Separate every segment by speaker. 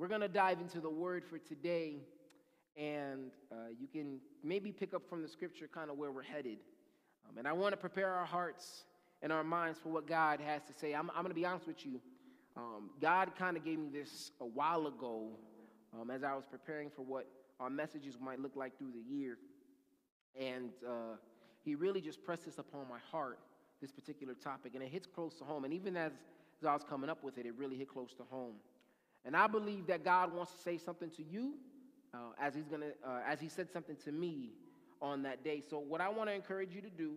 Speaker 1: we're going to dive into the word for today, and uh, you can maybe pick up from the scripture kind of where we're headed. Um, and I want to prepare our hearts and our minds for what God has to say. I'm, I'm going to be honest with you. Um, God kind of gave me this a while ago um, as I was preparing for what our messages might look like through the year. And uh, He really just pressed this upon my heart, this particular topic. And it hits close to home. And even as, as I was coming up with it, it really hit close to home. And I believe that God wants to say something to you uh, as He's to, uh, as He said something to me on that day. So, what I want to encourage you to do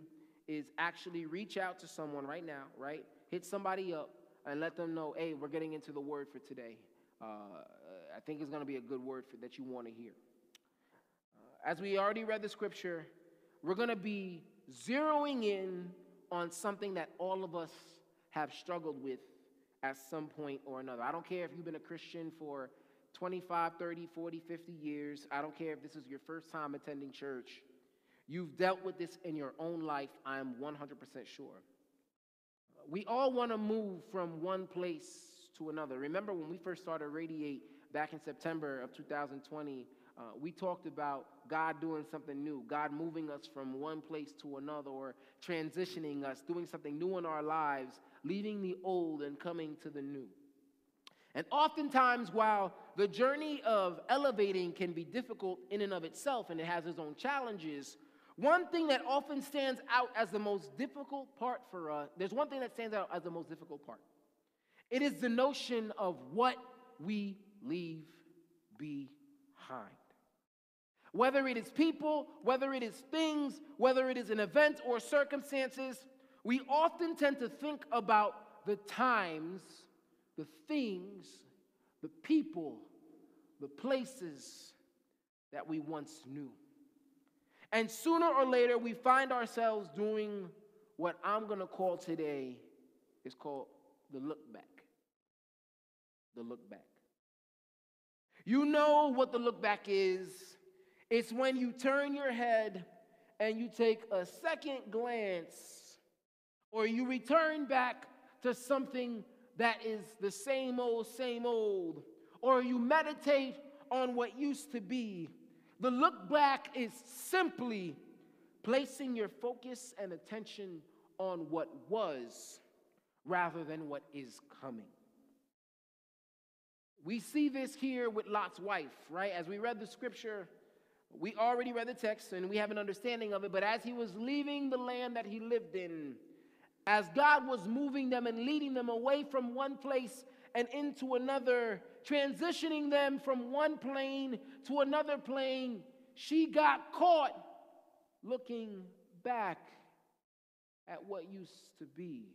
Speaker 1: is actually reach out to someone right now, right? Hit somebody up and let them know, hey, we're getting into the word for today. Uh, I think it's going to be a good word for, that you want to hear. Uh, as we already read the scripture, we're going to be zeroing in on something that all of us have struggled with at some point or another. I don't care if you've been a Christian for 25, 30, 40, 50 years. I don't care if this is your first time attending church. You've dealt with this in your own life, I'm 100% sure. We all want to move from one place to another. Remember when we first started Radiate back in September of 2020, uh, we talked about God doing something new, God moving us from one place to another, or transitioning us, doing something new in our lives, leaving the old and coming to the new. And oftentimes, while the journey of elevating can be difficult in and of itself and it has its own challenges, one thing that often stands out as the most difficult part for us, there's one thing that stands out as the most difficult part. It is the notion of what we leave behind. Whether it is people, whether it is things, whether it is an event or circumstances, we often tend to think about the times, the things, the people, the places that we once knew. And sooner or later, we find ourselves doing what I'm going to call today is called the look back. The look back. You know what the look back is. It's when you turn your head and you take a second glance or you return back to something that is the same old, same old, or you meditate on what used to be the look back is simply placing your focus and attention on what was rather than what is coming. We see this here with Lot's wife, right? As we read the scripture, we already read the text and we have an understanding of it, but as he was leaving the land that he lived in, as God was moving them and leading them away from one place and into another, transitioning them from one plane to another plane, she got caught looking back at what used to be.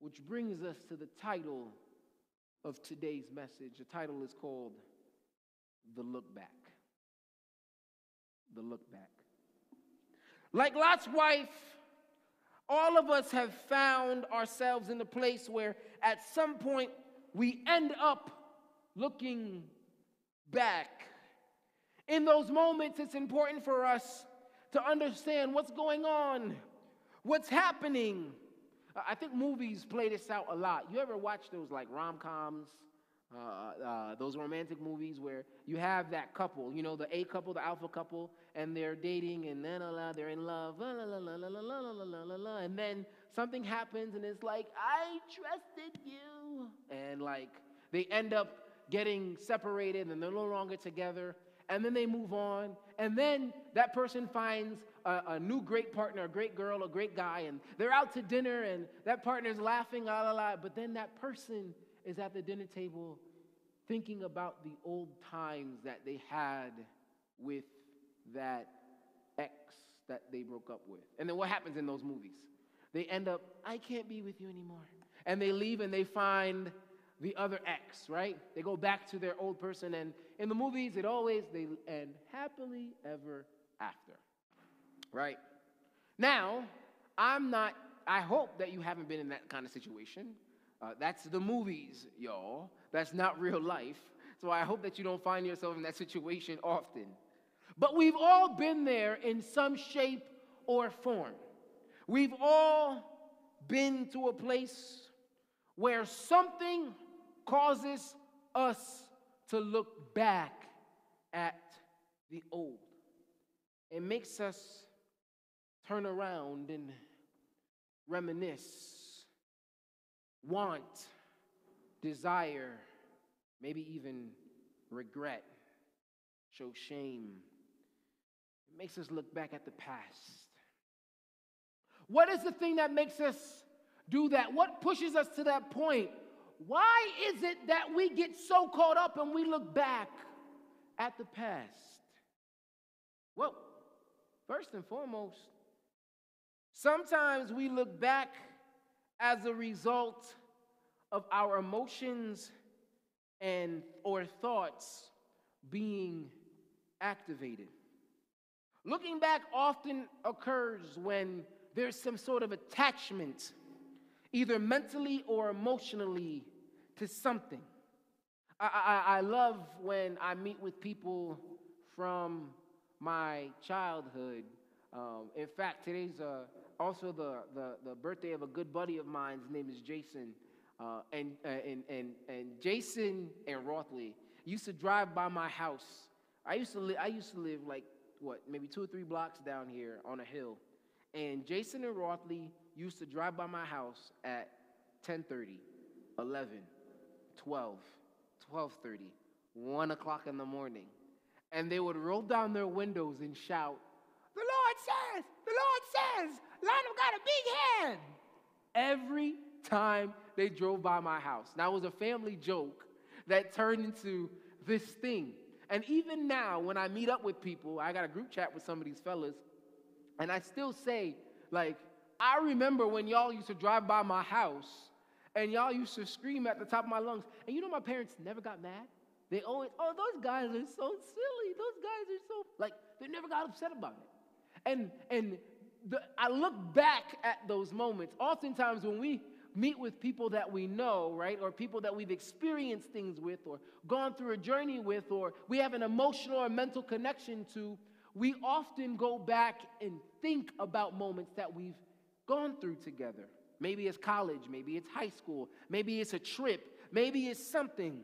Speaker 1: Which brings us to the title of today's message. The title is called The Look Back. The Look Back. Like Lot's wife, all of us have found ourselves in a place where at some point we end up looking back. In those moments, it's important for us to understand what's going on, what's happening. I think movies play this out a lot. You ever watch those like rom coms? Uh, uh, those romantic movies where you have that couple, you know, the A couple, the alpha couple, and they're dating and then they're in love, la, la, la, la, la, la, la, la, la, la, and then something happens and it's like, I trusted you. And like they end up getting separated and they're no longer together. And then they move on. And then that person finds a, a, new great partner, a great girl, a great guy, and they're out to dinner and that partner's laughing, la la la. But then that person is at the dinner table thinking about the old times that they had with that ex that they broke up with. And then what happens in those movies? They end up, I can't be with you anymore. And they leave and they find the other ex, right? They go back to their old person. And in the movies, it always, they end happily ever after, right? Now, I'm not, I hope that you haven't been in that kind of situation. Uh, that's the movies, y'all. That's not real life. So I hope that you don't find yourself in that situation often. But we've all been there in some shape or form. We've all been to a place where something causes us to look back at the old. It makes us turn around and reminisce, want, desire, maybe even regret, show shame. It makes us look back at the past. What is the thing that makes us do that? What pushes us to that point? Why is it that we get so caught up and we look back at the past? Well, first and foremost, sometimes we look back as a result of our emotions and or thoughts being activated. Looking back often occurs when there's some sort of attachment, either mentally or emotionally, to something. I, I, I love when I meet with people from my childhood. Um, in fact, today's uh, also the, the, the, birthday of a good buddy of mine. His name is Jason. Uh, and, uh, and, and, and Jason and Rothley used to drive by my house. I used to, li- I used to live like, what, maybe two or three blocks down here on a hill. And Jason and Rothley used to drive by my house at 10:30, 11, 12, 12:30, 1 o'clock in the morning. And they would roll down their windows and shout, The Lord says, the Lord says, Lionel got a big hand. Every time they drove by my house. Now, it was a family joke that turned into this thing. And even now, when I meet up with people, I got a group chat with some of these fellas, and I still say, like, I remember when y'all used to drive by my house and y'all used to scream at the top of my lungs. And you know, my parents never got mad. They always, oh, those guys are so silly. Those guys are so, like, they never got upset about it. And, and the, I look back at those moments. Oftentimes, when we meet with people that we know, right, or people that we've experienced things with, or gone through a journey with, or we have an emotional or mental connection to, we often go back and think about moments that we've gone through together. Maybe it's college, maybe it's high school, maybe it's a trip, maybe it's something.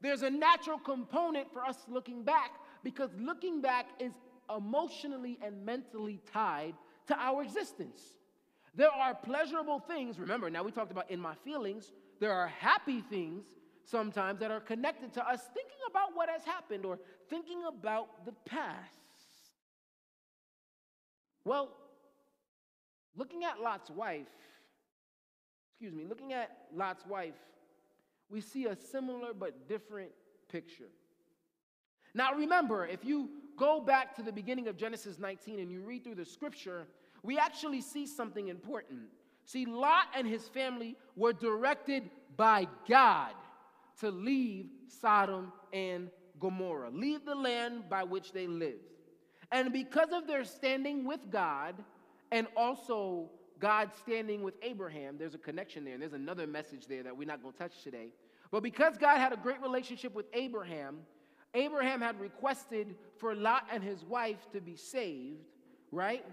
Speaker 1: There's a natural component for us looking back because looking back is emotionally and mentally tied to our existence. There are pleasurable things, remember, now we talked about in my feelings, there are happy things sometimes that are connected to us thinking about what has happened or thinking about the past. Well, looking at Lot's wife, excuse me, looking at Lot's wife, we see a similar but different picture. Now, remember, if you go back to the beginning of Genesis 19 and you read through the scripture, we actually see something important. See, Lot and his family were directed by God to leave Sodom and Gomorrah, leave the land by which they lived. And because of their standing with God and also God standing with Abraham, there's a connection there. And there's another message there that we're not going to touch today. But because God had a great relationship with Abraham, Abraham had requested for Lot and his wife to be saved, right?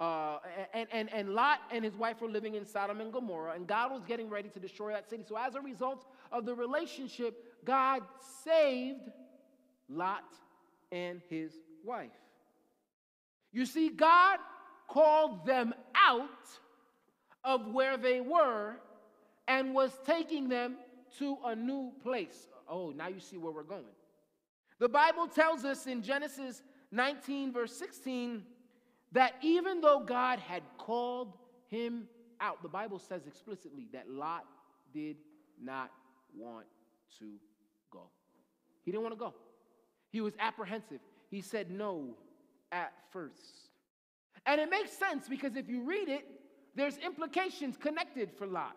Speaker 1: Uh, and, and, and Lot and his wife were living in Sodom and Gomorrah, and God was getting ready to destroy that city. So, as a result of the relationship, God saved Lot and his wife. You see, God called them out of where they were and was taking them to a new place. Oh, now you see where we're going. The Bible tells us in Genesis 19, verse 16, that even though God had called him out, the Bible says explicitly that Lot did not want to go. He didn't want to go. He was apprehensive. He said no at first. And it makes sense because if you read it, there's implications connected for Lot,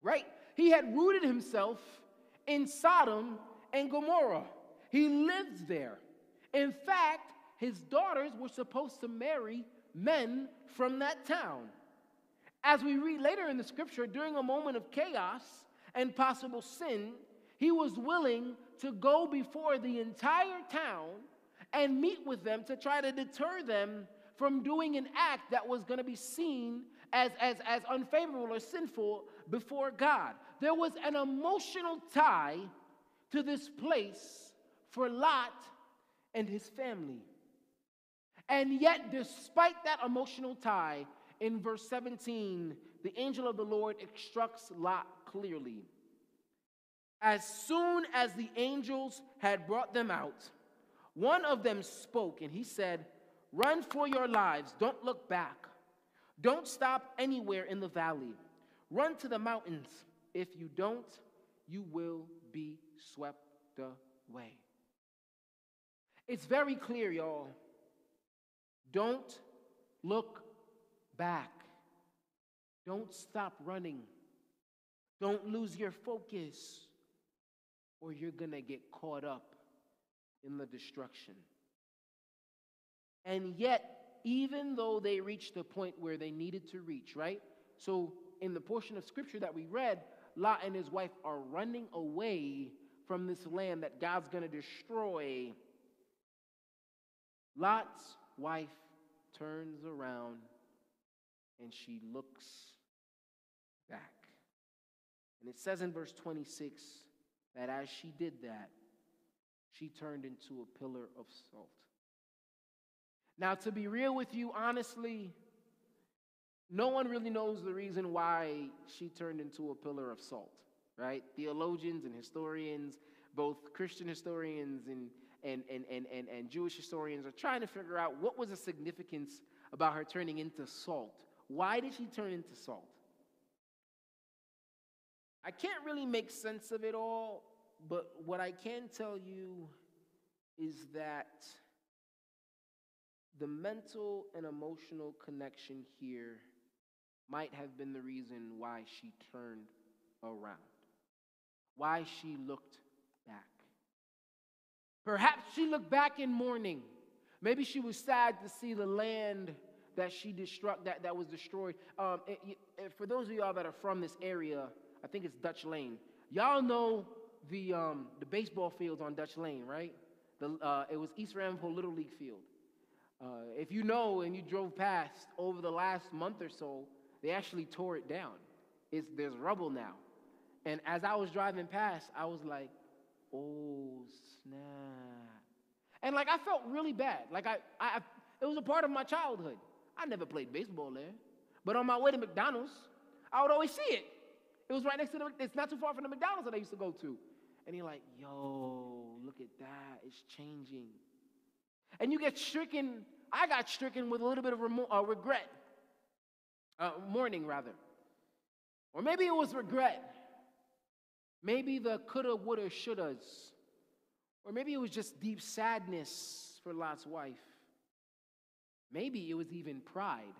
Speaker 1: right? He had rooted himself in Sodom and Gomorrah. He lived there. In fact, his daughters were supposed to marry men from that town. As we read later in the scripture, during a moment of chaos and possible sin, he was willing to go before the entire town and meet with them to try to deter them from doing an act that was going to be seen as, as, as unfavorable or sinful before God. There was an emotional tie to this place for Lot and his family. And yet, despite that emotional tie, in verse 17, the angel of the Lord instructs Lot clearly. As soon as the angels had brought them out, one of them spoke and he said, Run for your lives, don't look back. Don't stop anywhere in the valley. Run to the mountains. If you don't, you will be swept away. It's very clear, y'all. Don't look back. Don't stop running. Don't lose your focus, or you're going to get caught up in the destruction. And yet, even though they reached the point where they needed to reach, right? So, in the portion of scripture that we read, Lot and his wife are running away from this land that God's going to destroy. Lot's wife turns around and she looks back. And it says in verse 26 that as she did that, she turned into a pillar of salt. Now, to be real with you, honestly, no one really knows the reason why she turned into a pillar of salt, right? Theologians and historians, both Christian historians and, and, and, and, and, and Jewish historians, are trying to figure out what was the significance about her turning into salt. Why did she turn into salt? I can't really make sense of it all, but what I can tell you is that the mental and emotional connection here might have been the reason why she turned around, why she looked back. Perhaps she looked back in mourning. Maybe she was sad to see the land that she destruct that, that was destroyed. Um, it, it, for those of y'all that are from this area, I think it's Dutch Lane. Y'all know the um, the baseball fields on Dutch Lane, right? The, uh, it was East Ramapo Little League Field. Uh, if you know and you drove past over the last month or so, they actually tore it down. It's, there's rubble now. And as I was driving past, I was like, oh, snap. And like, I felt really bad. Like, I, I, it was a part of my childhood. I never played baseball there. But on my way to McDonald's, I would always see it. It was right next to the, it's not too far from the McDonald's that I used to go to. And you're like, yo, look at that. It's changing. And you get stricken, I got stricken with a little bit of remo- uh, regret, uh, mourning rather. Or maybe it was regret. Maybe the coulda, woulda, shouldas. Or maybe it was just deep sadness for Lot's wife. Maybe it was even pride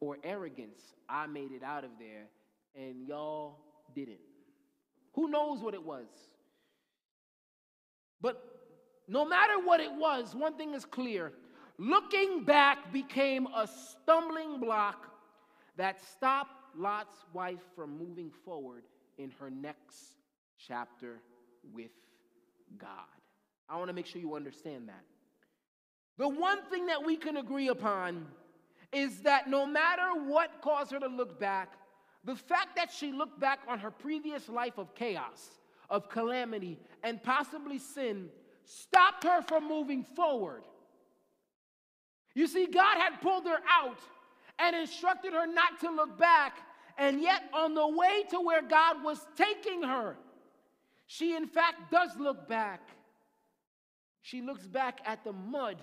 Speaker 1: or arrogance. I made it out of there and y'all didn't. Who knows what it was? But no matter what it was, one thing is clear looking back became a stumbling block that stopped Lot's wife from moving forward in her next chapter with God. I want to make sure you understand that. The one thing that we can agree upon is that no matter what caused her to look back, the fact that she looked back on her previous life of chaos, of calamity, and possibly sin stopped her from moving forward. You see, God had pulled her out and instructed her not to look back, and yet on the way to where God was taking her, she in fact does look back. She looks back at the mud,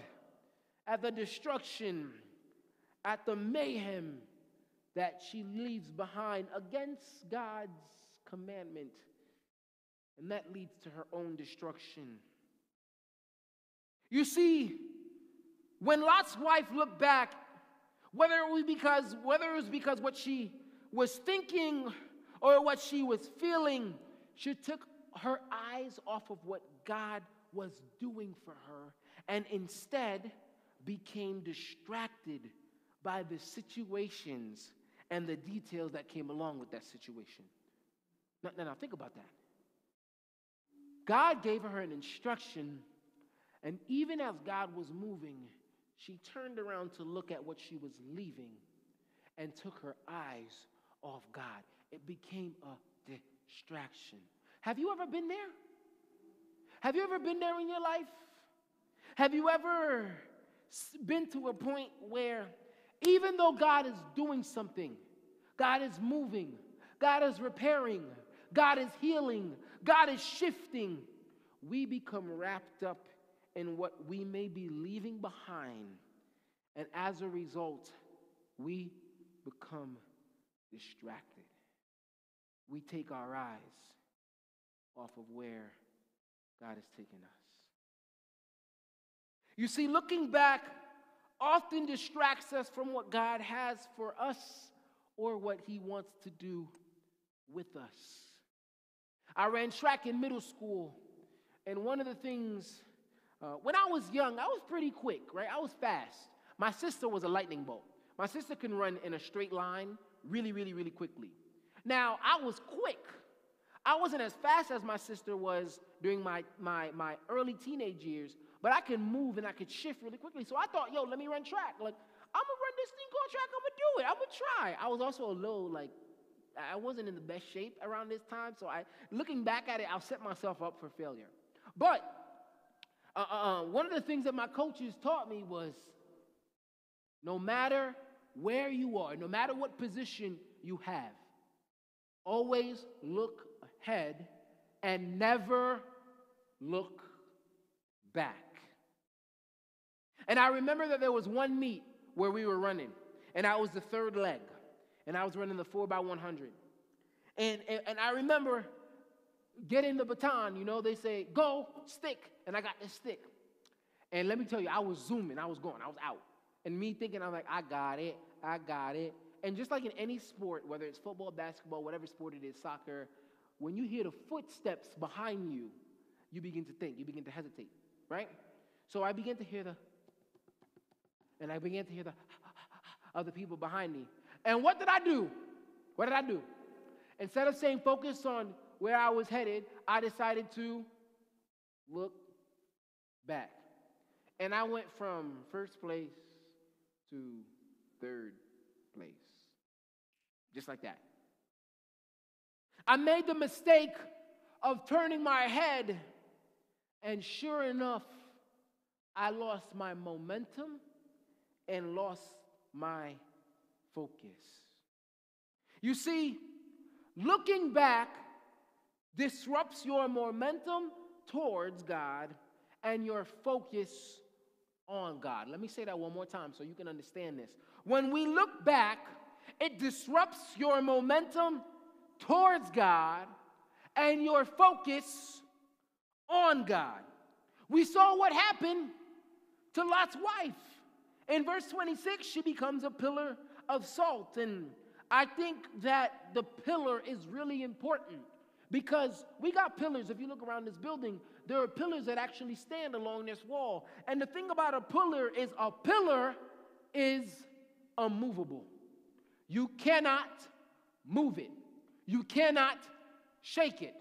Speaker 1: at the destruction, at the mayhem that she leaves behind against God's commandment. And that leads to her own destruction. You see, when Lot's wife looked back, whether it was because whether it was because what she was thinking or what she was feeling, she took her eyes off of what God was doing for her and instead became distracted by the situations and the details that came along with that situation. Now, now, now think about that. God gave her an instruction and even as God was moving, she turned around to look at what she was leaving and took her eyes off God. It became a distraction. Have you ever been there? Have you ever been there in your life? Have you ever been to a point where even though God is doing something, God is moving, God is repairing, God is healing, God is shifting, we become wrapped up in what we may be leaving behind. And as a result, we become distracted. We take our eyes off of where God has taken us. You see, looking back often distracts us from what God has for us or what He wants to do with us. I ran track in middle school, and one of the things, uh, when I was young, I was pretty quick, right? I was fast. My sister was a lightning bolt. My sister can run in a straight line really, really, really quickly. Now, I was quick. I wasn't as fast as my sister was during my, my, my early teenage years, but I could move and I could shift really quickly. So I thought, yo, let me run track. Like, I'm gonna run this thing called track. I'm gonna do it. I'm gonna try. I was also a little like, I wasn't in the best shape around this time. So I, looking back at it, I'll set myself up for failure. But uh, uh, uh, one of the things that my coaches taught me was no matter where you are, no matter what position you have, always look ahead and never look back. And I remember that there was one meet where we were running, and I was the third leg, and I was running the 4 by 100 and, and, and I remember getting the baton, you know, they say, go, stick, and I got the stick. And let me tell you, I was zooming, I was going, I was out. And me thinking, I'm like, I got it, I got it. And just like in any sport, whether it's football, basketball, whatever sport it is, soccer, when you hear the footsteps behind you, you begin to think, you begin to hesitate, right? So I began to hear the, and I began to hear the of the people behind me. And what did I do? What did I do? Instead of saying focus on where I was headed, I decided to look back. And I went from first place to third place. Just like that. I made the mistake of turning my head, and sure enough, I lost my momentum and lost my focus. You see, looking back disrupts your momentum towards God and your focus on God. Let me say that one more time so you can understand this. When we look back, it disrupts your momentum towards God and your focus on God. We saw what happened to Lot's wife. In verse 26, she becomes a pillar of salt. And I think that the pillar is really important because we got pillars. If you look around this building, there are pillars that actually stand along this wall. And the thing about a pillar is a pillar is unmovable. You cannot move it. You cannot shake it.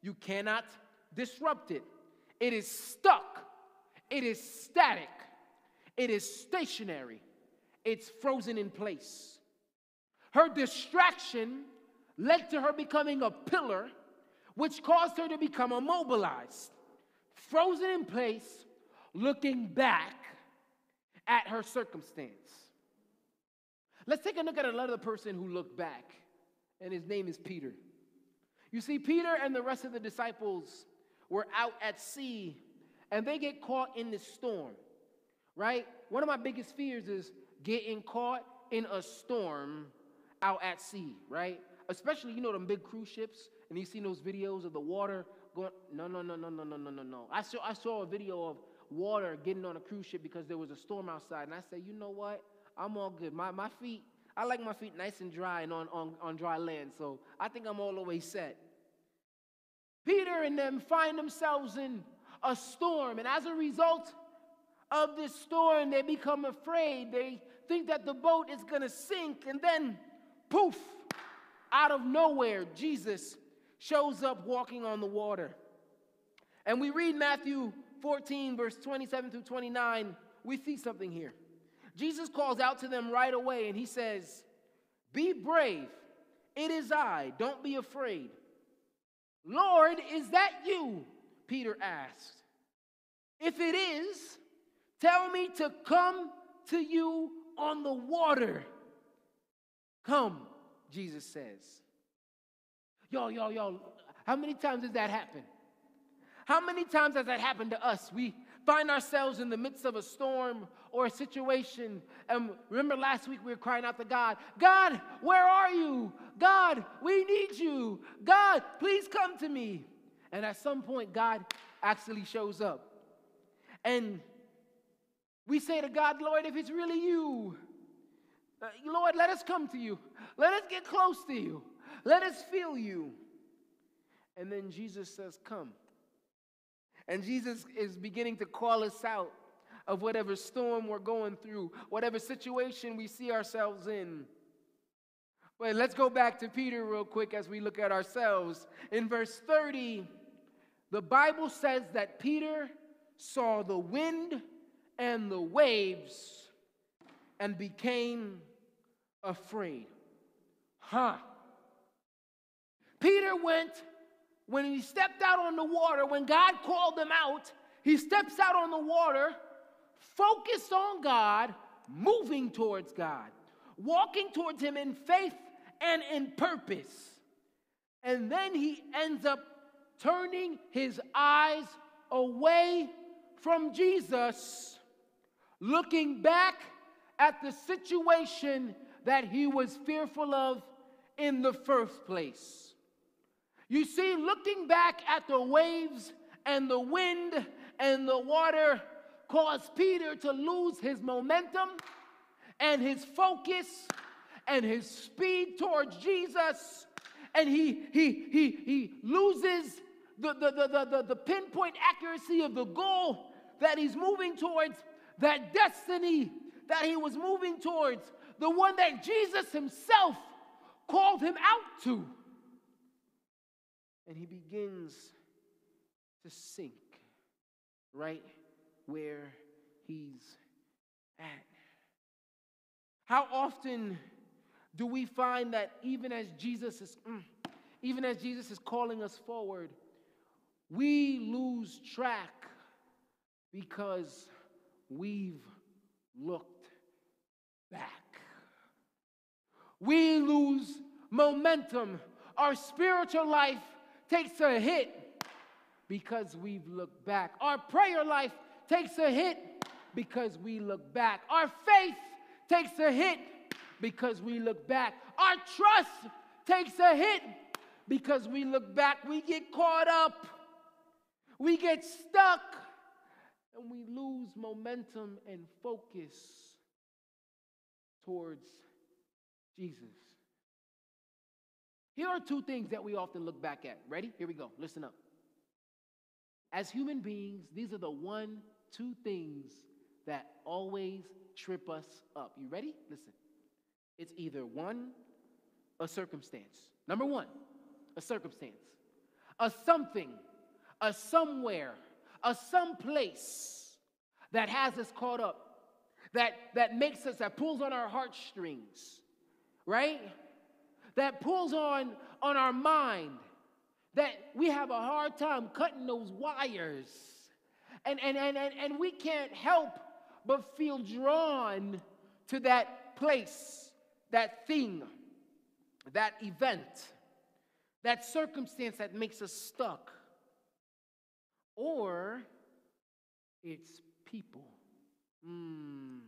Speaker 1: You cannot disrupt it. It is stuck. It is static. It is stationary. It's frozen in place. Her distraction led to her becoming a pillar, which caused her to become immobilized, frozen in place, looking back at her circumstance. Let's take a look at another person who looked back, and his name is Peter. You see, Peter and the rest of the disciples were out at sea, and they get caught in this storm, right? One of my biggest fears is getting caught in a storm out at sea, right? Especially, you know, them big cruise ships, and you seen those videos of the water going. No, no, no, no, no, no, no, no, no. I saw, I saw a video of water getting on a cruise ship because there was a storm outside, and I said, you know what? I'm all good. My, my feet, I like my feet nice and dry and on, on, on dry land, so I think I'm all the way set. Peter and them find themselves in a storm, and as a result of this storm, they become afraid. They think that the boat is going to sink, and then poof, out of nowhere, Jesus shows up walking on the water. And we read Matthew 14, verse 27 through 29. We see something here. Jesus calls out to them right away and he says, Be brave. It is I. Don't be afraid. Lord, is that you? Peter asked, If it is, tell me to come to you on the water. Come, Jesus says. Yo, yo, yo, how many times does that happen? How many times has that happened to us? We find ourselves in the midst of a storm or a situation. And remember last week we were crying out to God, God, where are you? God, we need you. God, please come to me. And at some point, God actually shows up. And we say to God, Lord, if it's really you, uh, Lord, let us come to you. Let us get close to you. Let us feel you. And then Jesus says, Come. And Jesus is beginning to call us out of whatever storm we're going through, whatever situation we see ourselves in. But let's go back to Peter real quick as we look at ourselves. In verse 30, the Bible says that Peter saw the wind and the waves and became afraid. Huh. Peter went when he stepped out on the water, when God called him out, he steps out on the water, focused on God, moving towards God, walking towards Him in faith and in purpose. And then he ends up turning his eyes away from Jesus, looking back at the situation that he was fearful of in the first place. You see, looking back at the waves and the wind and the water caused Peter to lose his momentum and his focus and his speed towards Jesus. And he, he, he, he loses the, the, the, the, the pinpoint accuracy of the goal that he's moving towards, that destiny that he was moving towards, the one that Jesus himself called him out to and he begins to sink right where he's at. How often do we find that even as Jesus is mm, even as Jesus is calling us forward, we lose track because we've looked back. We lose momentum. Our spiritual life takes a hit because we've looked back. Our prayer life takes a hit because we look back. Our faith takes a hit because we look back. Our trust takes a hit because we look back. We get caught up, we get stuck, and we lose momentum and focus towards Jesus. Here are two things that we often look back at. Ready? Here we go. Listen up. As human beings, these are the one, two things that always trip us up. You ready? Listen. It's either one, a circumstance. Number one, a circumstance. A something, a somewhere, a someplace that has us caught up, that, that makes us, that pulls on our heartstrings, right? That pulls on, on our mind, that we have a hard time cutting those wires. And, and, and, and, and we can't help but feel drawn to that place, that thing, that event, that circumstance that makes us stuck. Or it's people. Mm,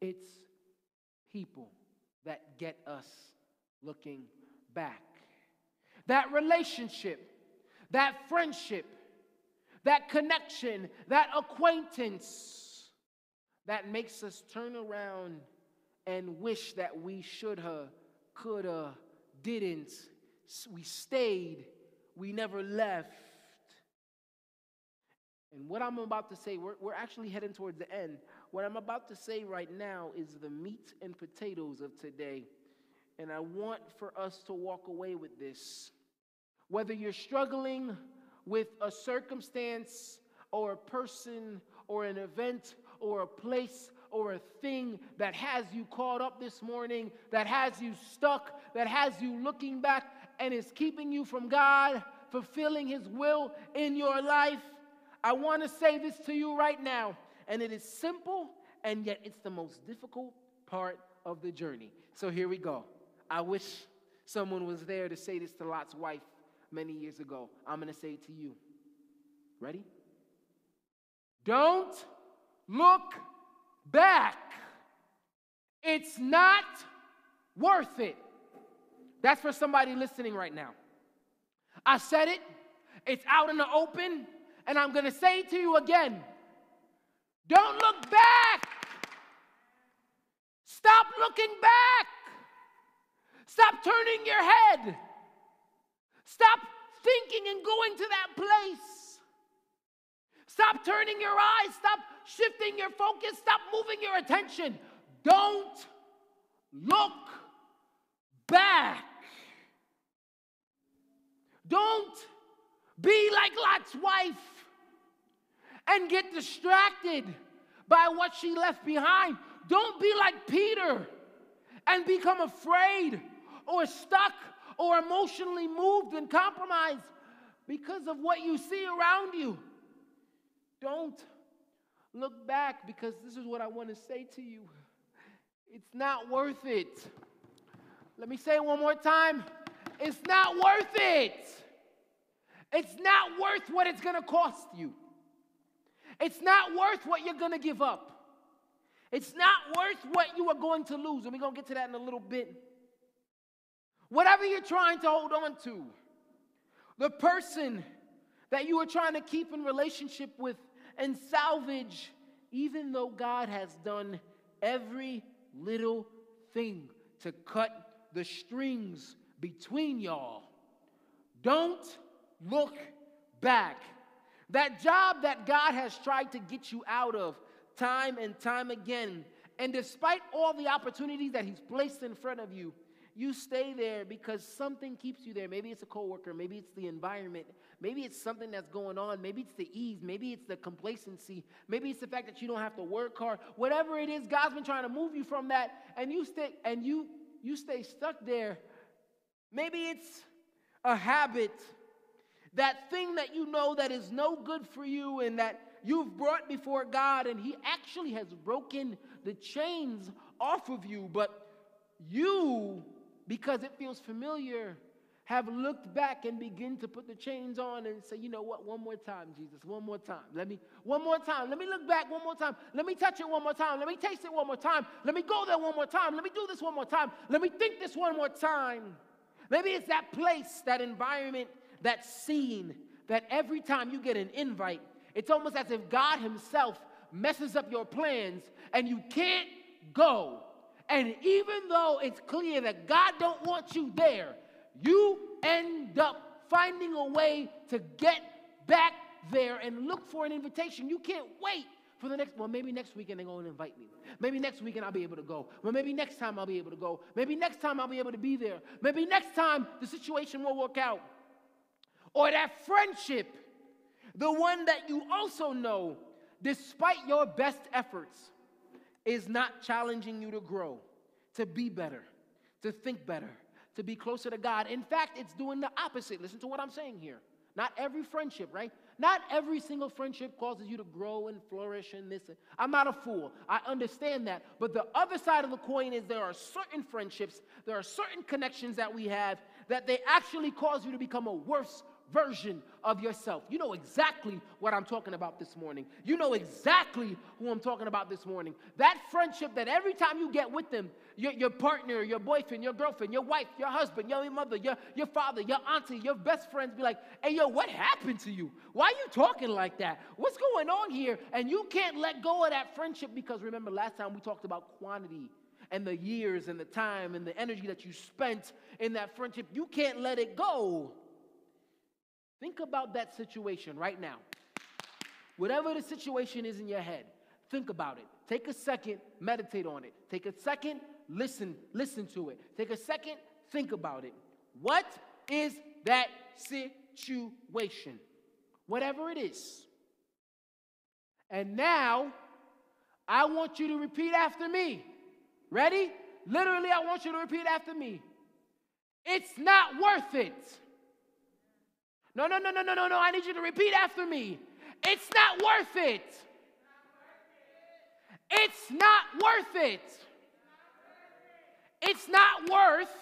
Speaker 1: it's people that get us looking back. That relationship, that friendship, that connection, that acquaintance that makes us turn around and wish that we should have, could have, didn't. We stayed, we never left. And what I'm about to say, we're, we're actually heading towards the end. What I'm about to say right now is the meat and potatoes of today. And I want for us to walk away with this. Whether you're struggling with a circumstance or a person or an event or a place or a thing that has you caught up this morning, that has you stuck, that has you looking back and is keeping you from God, fulfilling His will in your life, I want to say this to you right now. And it is simple, and yet it's the most difficult part of the journey. So here we go. I wish someone was there to say this to Lot's wife many years ago. I'm going to say it to you. Ready? Don't look back. It's not worth it. That's for somebody listening right now. I said it, it's out in the open, and I'm going to say it to you again. Don't look back. Stop looking back. Stop turning your head. Stop thinking and going to that place. Stop turning your eyes. Stop shifting your focus. Stop moving your attention. Don't look back. Don't be like Lot's wife and get distracted by what she left behind. Don't be like Peter and become afraid or stuck or emotionally moved and compromised because of what you see around you. Don't look back because this is what I want to say to you. It's not worth it. Let me say it one more time. It's not worth it. It's not worth what it's going to cost you. It's not worth what you're going to give up. It's not worth what you are going to lose. And we're going to get to that in a little bit. Whatever you're trying to hold on to, the person that you are trying to keep in relationship with and salvage, even though God has done every little thing to cut the strings between y'all. Don't look back. That job that God has tried to get you out of time and time again, and despite all the opportunities that He's placed in front of you, you stay there because something keeps you there. Maybe it's a coworker, maybe it's the environment, maybe it's something that's going on, maybe it's the ease, maybe it's the complacency, maybe it's the fact that you don't have to work hard. Whatever it is, God's been trying to move you from that, and you stay and you you stay stuck there. Maybe it's a habit, that thing that you know that is no good for you and that you've brought before God, and He actually has broken the chains off of you, but you because it feels familiar, have looked back and begin to put the chains on and say, you know what, one more time, Jesus, one more time. Let me, one more time. Let me look back one more time. Let me touch it one more time. Let me taste it one more time. Let me go there one more time. Let me do this one more time. Let me think this one more time. Maybe it's that place, that environment, that scene that every time you get an invite, it's almost as if God Himself messes up your plans and you can't go and even though it's clear that God don't want you there, you end up finding a way to get back there and look for an invitation. You can't wait for the next, well, maybe next weekend they're going to invite me. Maybe next weekend I'll be able to go. Well, maybe next time I'll be able to go. Maybe next time I'll be able to be there. Maybe next time the situation will work out. Or that friendship, the one that you also know, despite your best efforts, is not challenging you to grow, to be better, to think better, to be closer to God. In fact, it's doing the opposite. Listen to what I'm saying here. Not every friendship, right? Not every single friendship causes you to grow and flourish and this. I'm not a fool. I understand that. But the other side of the coin is there are certain friendships, there are certain connections that we have that they actually cause you to become a worse version of yourself. You know exactly what I'm talking about this morning. You know exactly who I'm talking about this morning. That friendship that every time you get with them, your, your partner, your boyfriend, your girlfriend, your wife, your husband, your mother, your, your father, your auntie, your best friends be like, hey, yo, what happened to you? Why are you talking like that? What's going on here? And you can't let go of that friendship because remember, last time we talked about quantity and the years and the time and the energy that you spent in that friendship. You can't let it go. Think about that situation right now. Whatever the situation is in your head, think about it. Take a second, meditate on it. Take a second, listen, listen to it. Take a second, think about it. What is that situation? Whatever it is. And now, I want you to repeat after me. Ready? Literally, I want you to repeat after me. It's not worth it. No, no, no, no, no, no, no. I need you to repeat after me. It's not worth it. It's not worth it. It's not worth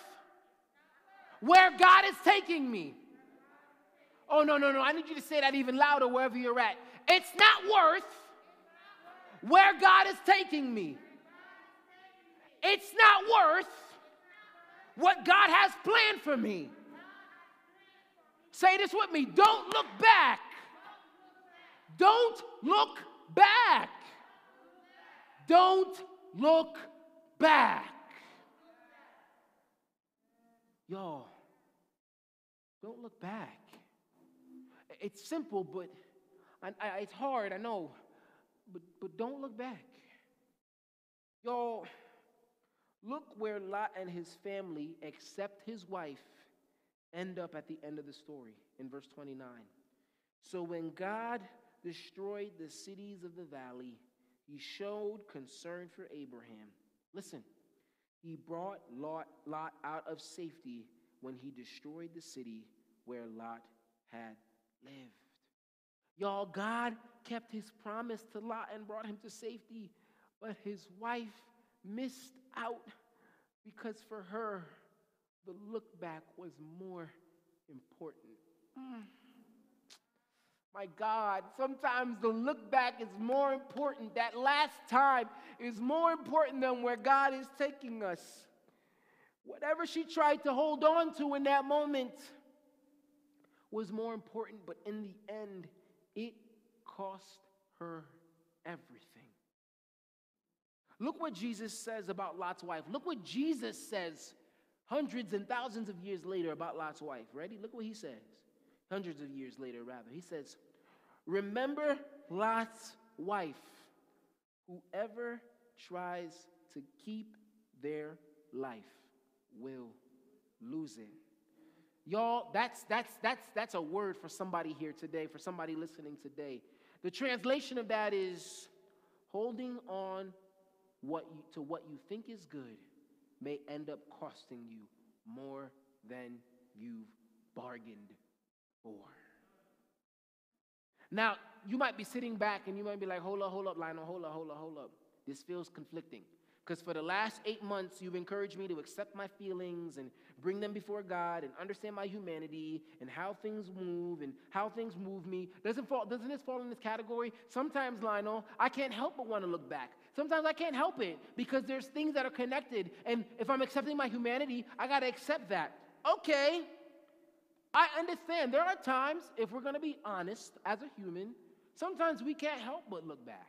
Speaker 1: where God is taking me. Oh, no, no, no. I need you to say that even louder wherever you're at. It's not worth where God is taking me. It's not worth what God has planned for me. Say this with me. Don't look back. Don't look back. Don't look back. Y'all, don't look back. It's simple, but I, I, it's hard, I know. But, but don't look back. Y'all, look where Lot and his family, except his wife, end up at the end of the story in verse 29. So when God destroyed the cities of the valley, he showed concern for Abraham. Listen, he brought Lot, Lot out of safety when he destroyed the city where Lot had lived. Y'all, God kept his promise to Lot and brought him to safety, but his wife missed out because for her, the look back was more important. Mm. My God, sometimes the look back is more important. That last time is more important than where God is taking us. Whatever she tried to hold on to in that moment was more important, but in the end, it cost her everything. Look what Jesus says about Lot's wife. Look what Jesus says hundreds and thousands of years later about Lot's wife. Ready? Look what he says. Hundreds of years later, rather. He says, Remember Lot's wife. Whoever tries to keep their life will lose it. Y'all, that's that's that's that's a word for somebody here today, for somebody listening today. The translation of that is holding on what you, to what you think is good may end up costing you more than you've bargained for. Now, you might be sitting back and you might be like, hold up, hold up, Lionel, hold up, hold up, hold up. This feels conflicting. Because for the last eight months, you've encouraged me to accept my feelings and bring them before God and understand my humanity and how things move and how things move me. Doesn't, fall, doesn't this fall in this category? Sometimes, Lionel, I can't help but want to look back. Sometimes I can't help it because there's things that are connected. And if I'm accepting my humanity, I got to accept that. Okay, I understand. There are times, if we're going to be honest as a human, sometimes we can't help but look back.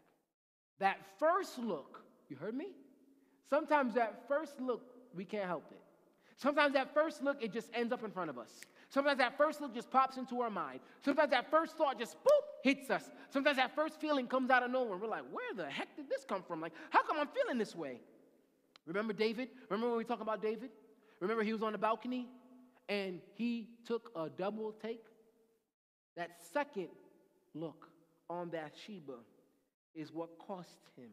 Speaker 1: That first look, you heard me? Sometimes that first look, we can't help it. Sometimes that first look, it just ends up in front of us. Sometimes that first look just pops into our mind. Sometimes that first thought just boop hits us. Sometimes that first feeling comes out of nowhere. We're like, where the heck did this come from? Like, how come I'm feeling this way? Remember David? Remember when we talk about David? Remember he was on the balcony and he took a double take? That second look on Bathsheba is what cost him.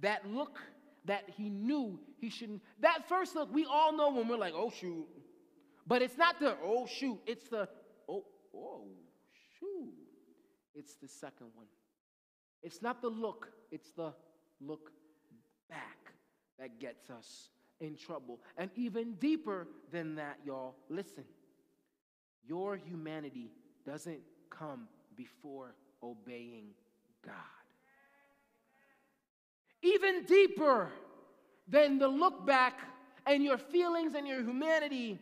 Speaker 1: That look that he knew he shouldn't. That first look, we all know when we're like, oh shoot. But it's not the oh shoot, it's the oh, oh shoot. It's the second one. It's not the look, it's the look back that gets us in trouble. And even deeper than that, y'all, listen. Your humanity doesn't come before obeying God. Even deeper than the look back and your feelings and your humanity,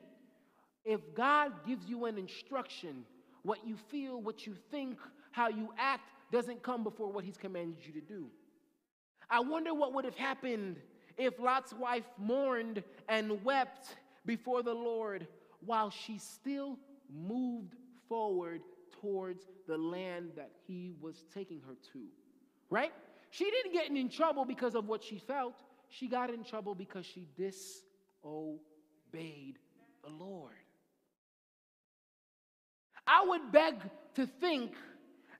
Speaker 1: if God gives you an instruction, what you feel, what you think, how you act doesn't come before what He's commanded you to do. I wonder what would have happened if Lot's wife mourned and wept before the Lord while she still moved forward towards the land that he was taking her to. Right? She didn't get in trouble because of what she felt. She got in trouble because she disobeyed the Lord. I would beg to think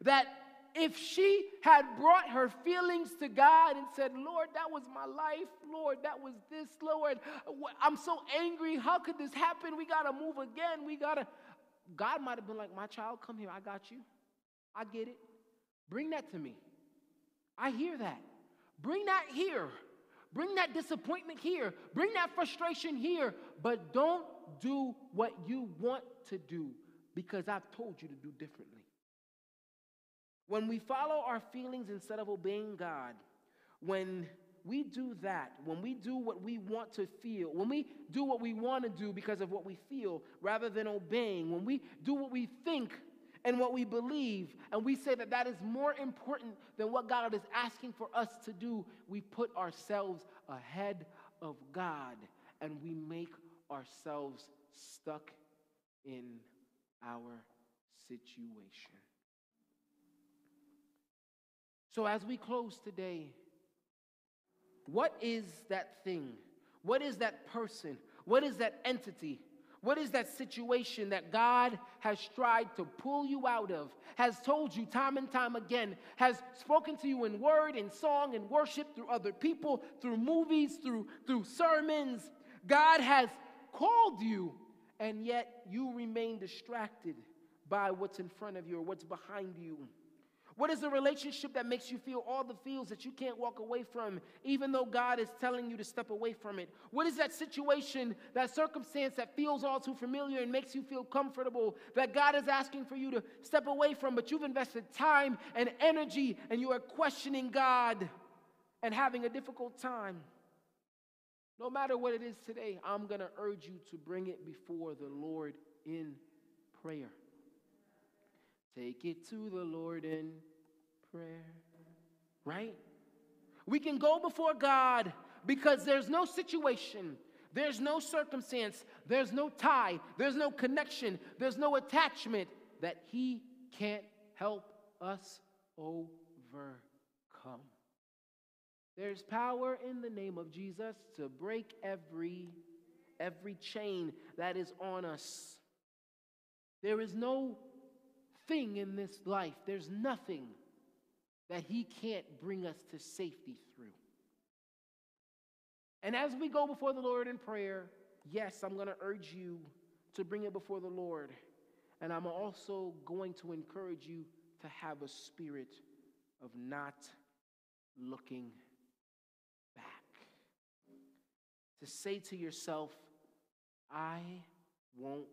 Speaker 1: that if she had brought her feelings to God and said, Lord, that was my life, Lord, that was this, Lord, I'm so angry, how could this happen? We got to move again, we got to. God might have been like, My child, come here. I got you. I get it. Bring that to me. I hear that. Bring that here. Bring that disappointment here. Bring that frustration here. But don't do what you want to do because I've told you to do differently. When we follow our feelings instead of obeying God, when we do that, when we do what we want to feel, when we do what we want to do because of what we feel rather than obeying, when we do what we think and what we believe, and we say that that is more important than what God is asking for us to do, we put ourselves ahead of God and we make ourselves stuck in our situation. So, as we close today, what is that thing? What is that person? What is that entity? What is that situation that God has tried to pull you out of, has told you time and time again, has spoken to you in word, in song, in worship, through other people, through movies, through, through sermons? God has called you, and yet you remain distracted by what's in front of you or what's behind you. What is the relationship that makes you feel all the feels that you can't walk away from, even though God is telling you to step away from it? What is that situation, that circumstance that feels all too familiar and makes you feel comfortable, that God is asking for you to step away from, but you've invested time and energy and you are questioning God and having a difficult time? No matter what it is today, I'm going to urge you to bring it before the Lord in prayer. Take it to the Lord in prayer. Right? We can go before God because there's no situation, there's no circumstance, there's no tie, there's no connection, there's no attachment that He can't help us overcome. There's power in the name of Jesus to break every every chain that is on us. There is no thing in this life, there's nothing that He can't bring us to safety through. And as we go before the Lord in prayer, yes, I'm going to urge you to bring it before the Lord. And I'm also going to encourage you to have a spirit of not looking back. To say to yourself, I won't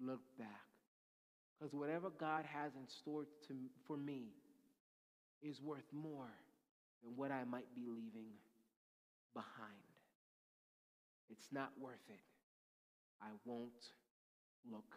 Speaker 1: look back. Because whatever God has in store to, for me is worth more than what I might be leaving behind. It's not worth it. I won't look